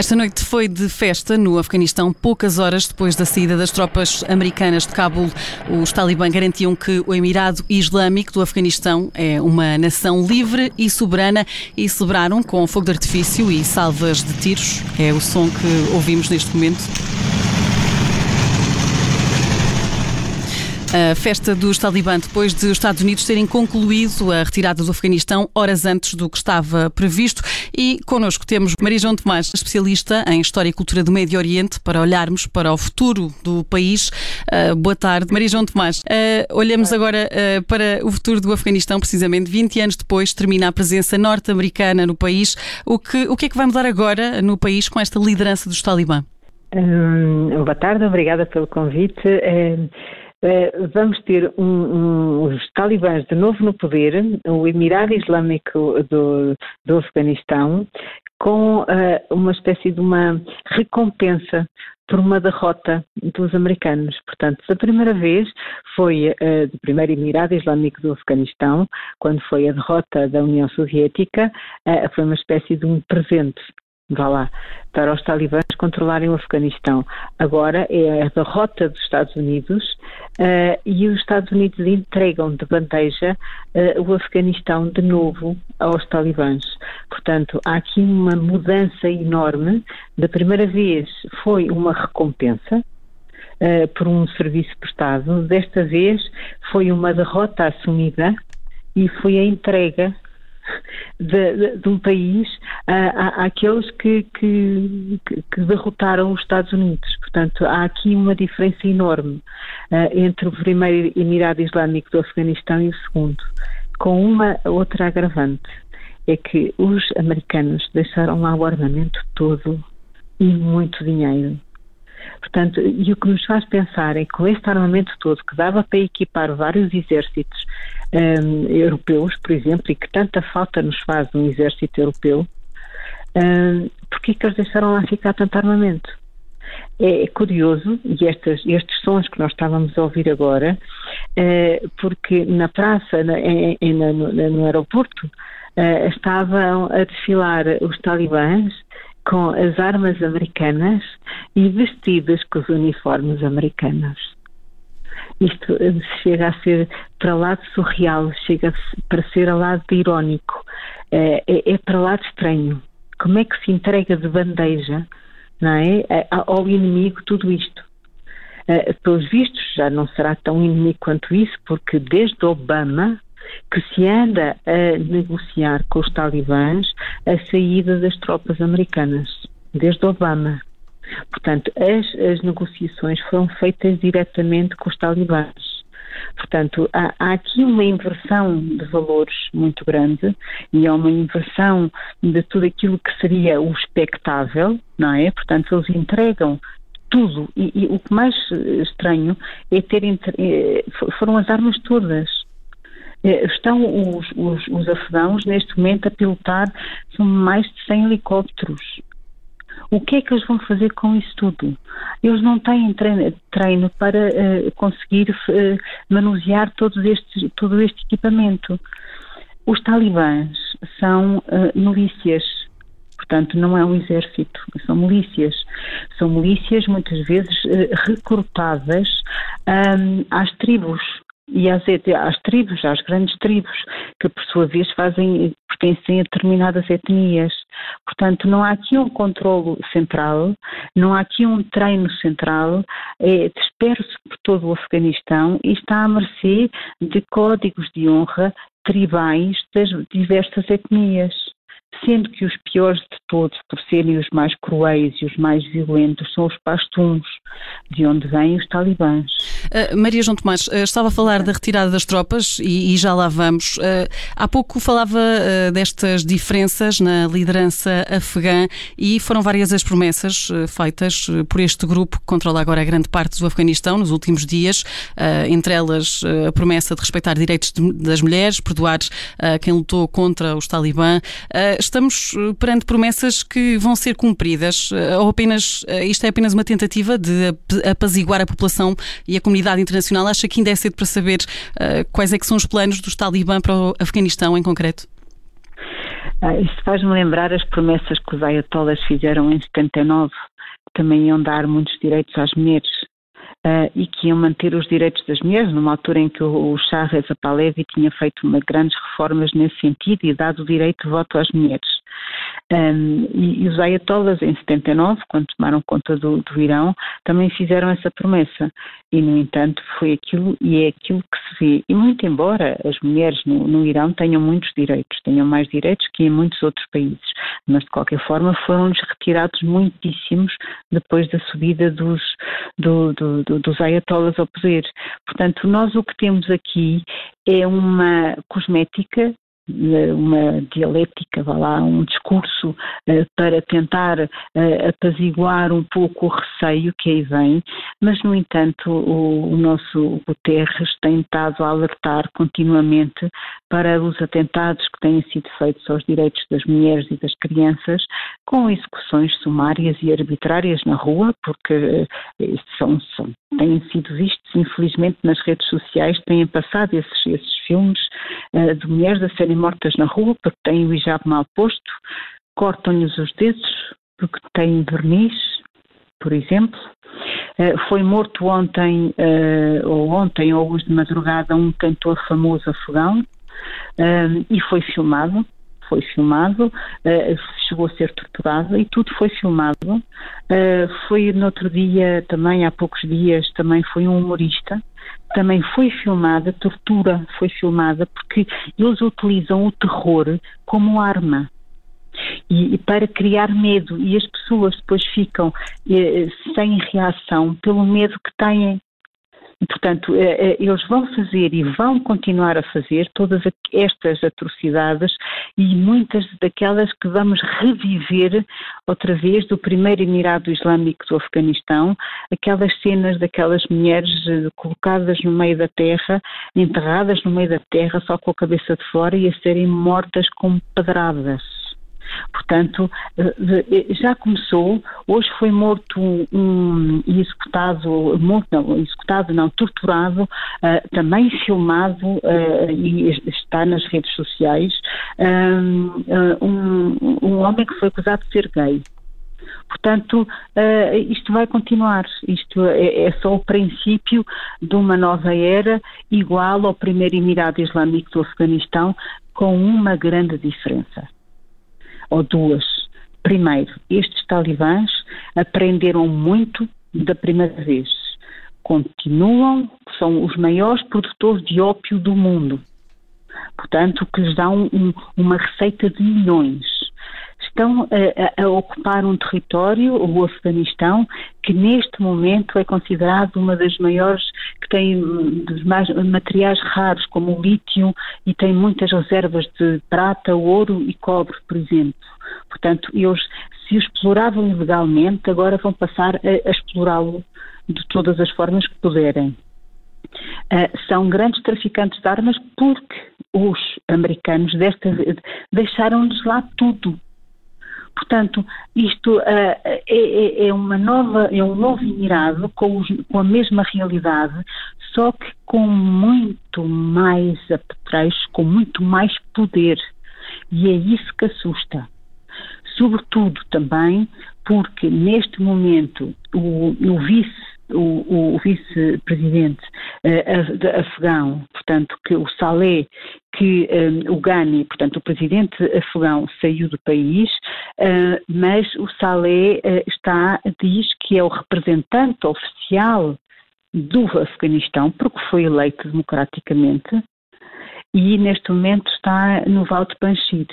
Esta noite foi de festa no Afeganistão. Poucas horas depois da saída das tropas americanas de Cabul, os talibã garantiam que o Emirado Islâmico do Afeganistão é uma nação livre e soberana e celebraram com fogo de artifício e salvas de tiros. É o som que ouvimos neste momento. A festa dos Talibã, depois de os Estados Unidos terem concluído a retirada do Afeganistão horas antes do que estava previsto. E connosco temos Maria João Tomás, especialista em História e Cultura do Médio Oriente, para olharmos para o futuro do país. Uh, boa tarde, Maria João Tomás. Uh, olhamos agora uh, para o futuro do Afeganistão, precisamente 20 anos depois, termina a presença norte-americana no país. O que, o que é que vai mudar agora no país com esta liderança dos Talibã? Hum, boa tarde, obrigada pelo convite. Eh, vamos ter um, um, os talibãs de novo no poder, o Emirado Islâmico do, do Afeganistão, com uh, uma espécie de uma recompensa por uma derrota dos americanos. Portanto, a primeira vez foi uh, do primeiro Emirado Islâmico do Afeganistão, quando foi a derrota da União Soviética, uh, foi uma espécie de um presente vá lá, para os talibãs controlarem o Afeganistão. Agora é a derrota dos Estados Unidos uh, e os Estados Unidos entregam de bandeja uh, o Afeganistão de novo aos talibãs. Portanto, há aqui uma mudança enorme. Da primeira vez foi uma recompensa, Uh, por um serviço prestado. Desta vez foi uma derrota assumida e foi a entrega de, de, de um país àqueles que, que, que, derrotaram os Estados Unidos. Portanto, há aqui uma diferença enorme uh, entre o primeiro Emirado Islâmico do Afeganistão e o segundo, com uma outra agravante. É que os americanos deixaram lá o armamento todo e muito dinheiro. Portanto, e o que nos faz pensar é que com este armamento todo, que dava para equipar vários exércitos um, europeus, por exemplo, e que tanta falta nos faz um exército europeu, um, porque é que eles deixaram lá ficar tanto armamento? É, curioso, e estes, estes sons que nós estávamos a ouvir agora, é, porque na praça, na, em, no, no, aeroporto, é, estavam a desfilar os talibãs com as armas americanas e vestidos com os uniformes americanos. Isto chega a ser para lá de surreal, chega para ser a lado de irónico, é, é, é para lá de estranho. Como é que se entrega de bandeja não é, ao inimigo tudo isto? Uh, pelos vistos, já não será tão inimigo quanto isso, porque desde Obama que se anda a negociar com os talibãs a saída das tropas americanas, desde Obama. Portanto, as, as negociações foram feitas diretamente com os talibãs. Portanto, há, há, aqui uma inversão de valores muito grande e há uma inversão de tudo aquilo que seria o expectável, não é? Portanto, eles entregam tudo e, e o que mais estranho é ter eh, foram as armas todas. Eh, estão os, os, os afegãos neste momento a pilotar mais de 100 helicópteros o que é que eles vão fazer com isso tudo? Eles não têm treino, treino para uh, conseguir uh, manusear todo este equipamento. Os talibãs são uh, milícias, portanto, não é um exército, são milícias. São milícias muitas vezes recrutadas um, às tribos e às, às tribos, às grandes tribos, que por sua vez fazem, pertencem a determinadas etnias. Portanto, não há aqui um controlo central, não há aqui um treino central, é disperso por todo o Afeganistão e está à mercê de códigos de honra tribais das diversas etnias sendo que os piores de todos, por serem os mais cruéis e os mais violentos, são os pastuns, de onde vêm os talibãs. Uh, Maria João Tomás, uh, estava a falar da retirada das tropas e, e já lá vamos. Uh, há pouco falava destas diferenças na liderança afegã e foram várias as promessas feitas por este grupo que controla agora a grande parte do Afeganistão nos últimos dias, entre elas a promessa de respeitar direitos de, das mulheres, perdoar quem lutou contra os talibã estamos eh, perante promessas que vão ser cumpridas eh, ou apenas eh, isto é apenas uma tentativa de apaziguar a população e a comunidade internacional? Acha que ainda é cedo para saber quais é que são os planos dos Talibã para o Afeganistão em concreto? Ah, isso faz-me lembrar as promessas que os ayatollahs fizeram em 79, que também iam dar muitos direitos às mulheres. Uh, e que iam manter os direitos das mulheres, numa altura em que o, o Shah Reza tinha feito uma, grandes reformas nesse sentido e dado o direito de voto às mulheres. Um, e, e, os ayatollahs, em 79, quando tomaram conta do, do, Irão, também fizeram essa promessa. E, no entanto, foi aquilo e é aquilo que se vê. E, muito embora as mulheres no, no Irão tenham muitos direitos, tenham mais direitos que em muitos outros países, mas, de qualquer forma, foram-lhes retirados muitíssimos depois da subida dos, do, do, do, dos ayatollahs ao poder. Portanto, nós o que temos aqui é uma cosmética uma dialética, vá lá, um discurso uh, para tentar uh, apaziguar um pouco o receio que aí vem, mas, no entanto, o, o nosso Guterres tem estado a alertar continuamente para os atentados que têm sido feitos aos direitos das mulheres e das crianças, com execuções sumárias e arbitrárias na rua, porque são, são, têm sido vistos, infelizmente, nas redes sociais, têm passado esses, esses filmes de mulheres a serem mortas na rua porque têm o hijab mal posto, cortam-lhes os dedos porque têm verniz, por exemplo. Uh, foi morto ontem, uh, ou ontem, ou hoje de madrugada, um cantor famoso afegão uh, e foi filmado. Foi filmado, chegou a ser torturado e tudo foi filmado. foi no outro dia, também há poucos dias, também foi um humorista também foi filmada, tortura foi filmada, porque eles utilizam o terror como arma. E, e, para criar medo e as pessoas depois ficam eh, sem reação pelo medo que têm Portanto, eh, eh, eles vão fazer e vão continuar a fazer todas estas atrocidades e muitas daquelas que vamos reviver outra vez do primeiro Emirado Islâmico do Afeganistão, aquelas cenas daquelas mulheres eh, colocadas no meio da terra, enterradas no meio da terra só com a cabeça de fora e a serem mortas com pedradas. Portanto, eh, já começou, hoje foi morto um, executado, morto não, executado não, torturado, uh, também filmado e está nas redes sociais, um, um homem que foi acusado de ser gay. Portanto, uh, isto vai continuar. Isto é, é, só o princípio de uma nova era igual ao primeiro Emirado Islâmico do Afeganistão, com uma grande diferença ou duas. Primeiro, estes talibãs aprenderam muito da primeira vez. Continuam, são os maiores produtores de ópio do mundo. Portanto, que lhes um, um, uma receita de milhões estão a, a, ocupar um território, o Afeganistão, que neste momento é considerado uma das maiores, que tem dos mais materiais raros, como o lítio, e tem muitas reservas de prata, ouro e cobre, por exemplo. Portanto, eles, se exploravam ilegalmente, agora vão passar a, a explorá-lo de todas as formas que puderem. Uh, são grandes traficantes de armas porque os americanos desta deixaram-lhes lá tudo. Portanto, isto uh, é, é, uma nova, é um novo Emirado com, os, com, a mesma realidade, só que com muito mais apetrechos, com muito mais poder. E é isso que assusta. Sobretudo também porque neste momento o, o vice o, o vice-presidente uh, afegão, portanto, que o Saleh, que um, eh, o Ghani, portanto, o presidente afegão saiu do país, uh, mas o Saleh uh, está, diz que é o representante oficial do Afeganistão, porque foi eleito democraticamente, e neste momento está no Val de Panchir.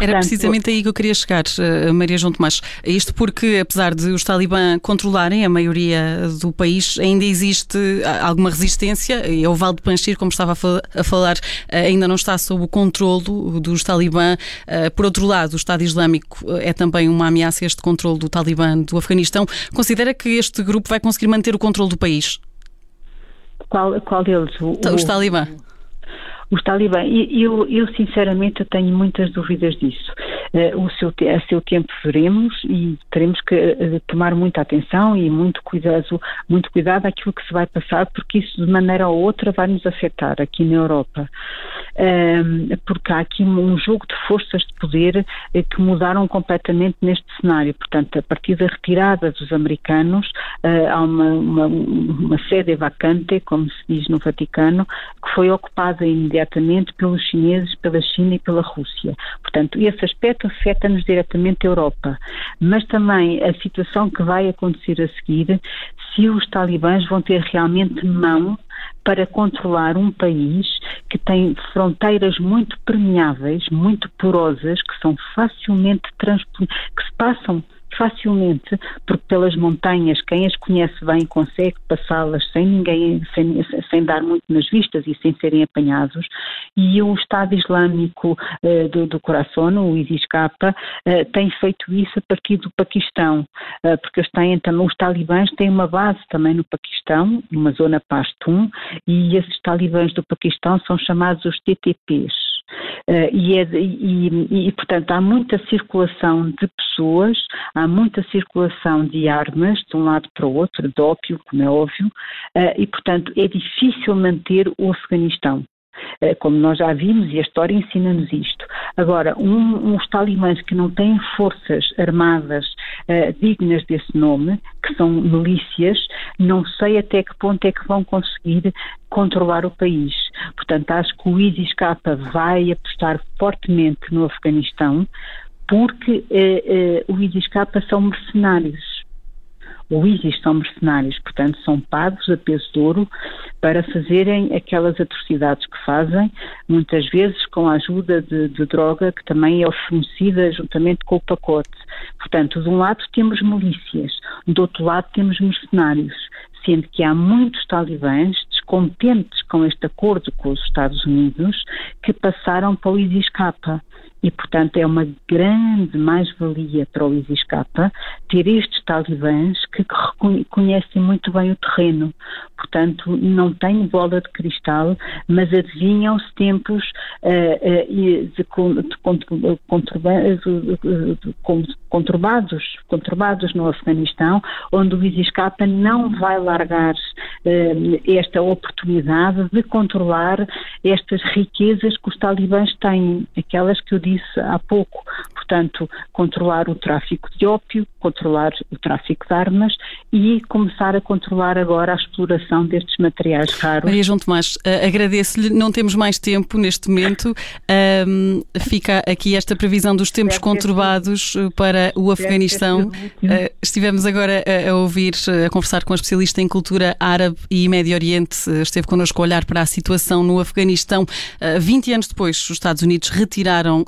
Era precisamente aí que eu queria chegar, eh, Maria João Tomás. Isto porque, apesar de os talibã controlarem a maioria do país, ainda existe alguma resistência e o Vale de Panchir, como estava a falar, eh, ainda não está sob o controlo dos talibã. Eh, por outro lado, o Estado Islâmico é também uma ameaça a este controle do talibã do Afeganistão. Considera que este grupo vai conseguir manter o controle do país? Qual, qual deles? O, os talibã os talibã. E eu, eu, sinceramente, tenho muitas dúvidas disso. Uh, o seu, a seu tempo veremos e teremos que uh, tomar muita atenção e muito cuidado, muito cuidado àquilo que se vai passar, porque isso de maneira ou outra vai nos afetar aqui na Europa. Uh, porque há aqui um jogo de forças de poder eh, que mudaram completamente neste cenário. Portanto, a partir da retirada dos americanos, eh, há uma, uma, uma sede vacante, como se diz no Vaticano, que foi ocupada imediatamente pelos chineses, pela China e pela Rússia. Portanto, esse aspecto afeta-nos diretamente a Europa. Mas também a situação que vai acontecer a seguir, se os talibãs vão ter realmente mão para controlar um país que tem fronteiras muito permeáveis, muito porosas, que são facilmente que se passam facilmente, porque pelas montanhas, quem as conhece bem consegue passá-las sem ninguém, sem, sem, dar muito nas vistas e sem serem apanhados, e o Estado Islâmico eh, do, do Coração, o ISIS-K, eh, tem feito isso a partir do Paquistão, eh, porque eles têm os talibãs têm uma base também no Paquistão, numa zona Pashtun, e esses talibãs do Paquistão são chamados os TTPs. Uh, e, é, e, e, portanto, há muita circulação de pessoas, há muita circulação de armas de um lado para o outro, de ópio, como é óbvio, uh, e, portanto, é difícil manter o Afeganistão. Eh, como nós já vimos, e a história ensina-nos isto. Agora, um, uns talibãs que não têm forças armadas uh, dignas desse nome, que são milícias, não sei até que ponto é que vão conseguir controlar o país. Portanto, acho que o ISIS-K vai apostar fortemente no Afeganistão, porque uh, uh, o ISIS-K são mercenários o ISIS são mercenários, portanto, são pagos a peso de ouro para fazerem aquelas atrocidades que fazem, muitas vezes com a ajuda de, de droga que também é oferecida juntamente com o pacote. Portanto, de um lado temos milícias, do outro lado temos mercenários, sendo que há muitos talibãs descontentes com este acordo com os Estados Unidos que passaram para o ISIS-K e, portanto, é uma grande mais-valia para o ISIS-K ter estes talibãs que conhecem muito bem o terreno. Portanto, não têm bola de cristal, mas adivinham-se tempos uh, uh, de, conturbados, conturbados no Afeganistão, onde o ISIS-K não vai largar uh, esta oportunidade de controlar estas riquezas que os talibãs têm, aquelas que eu disse disse há pouco. Portanto, controlar o tráfico de ópio, controlar o tráfico de armas e começar a controlar agora a exploração destes materiais raros. Maria João Tomás, eh, agradeço-lhe. Não temos mais tempo neste momento. Um, fica aqui esta previsão dos tempos conturbados eh, para o Afeganistão. Uh, estivemos agora a, a, ouvir, a conversar com a especialista em cultura árabe e Médio Oriente. Esteve connosco a olhar para a situação no Afeganistão. Uh, 20 anos depois, os Estados Unidos retiraram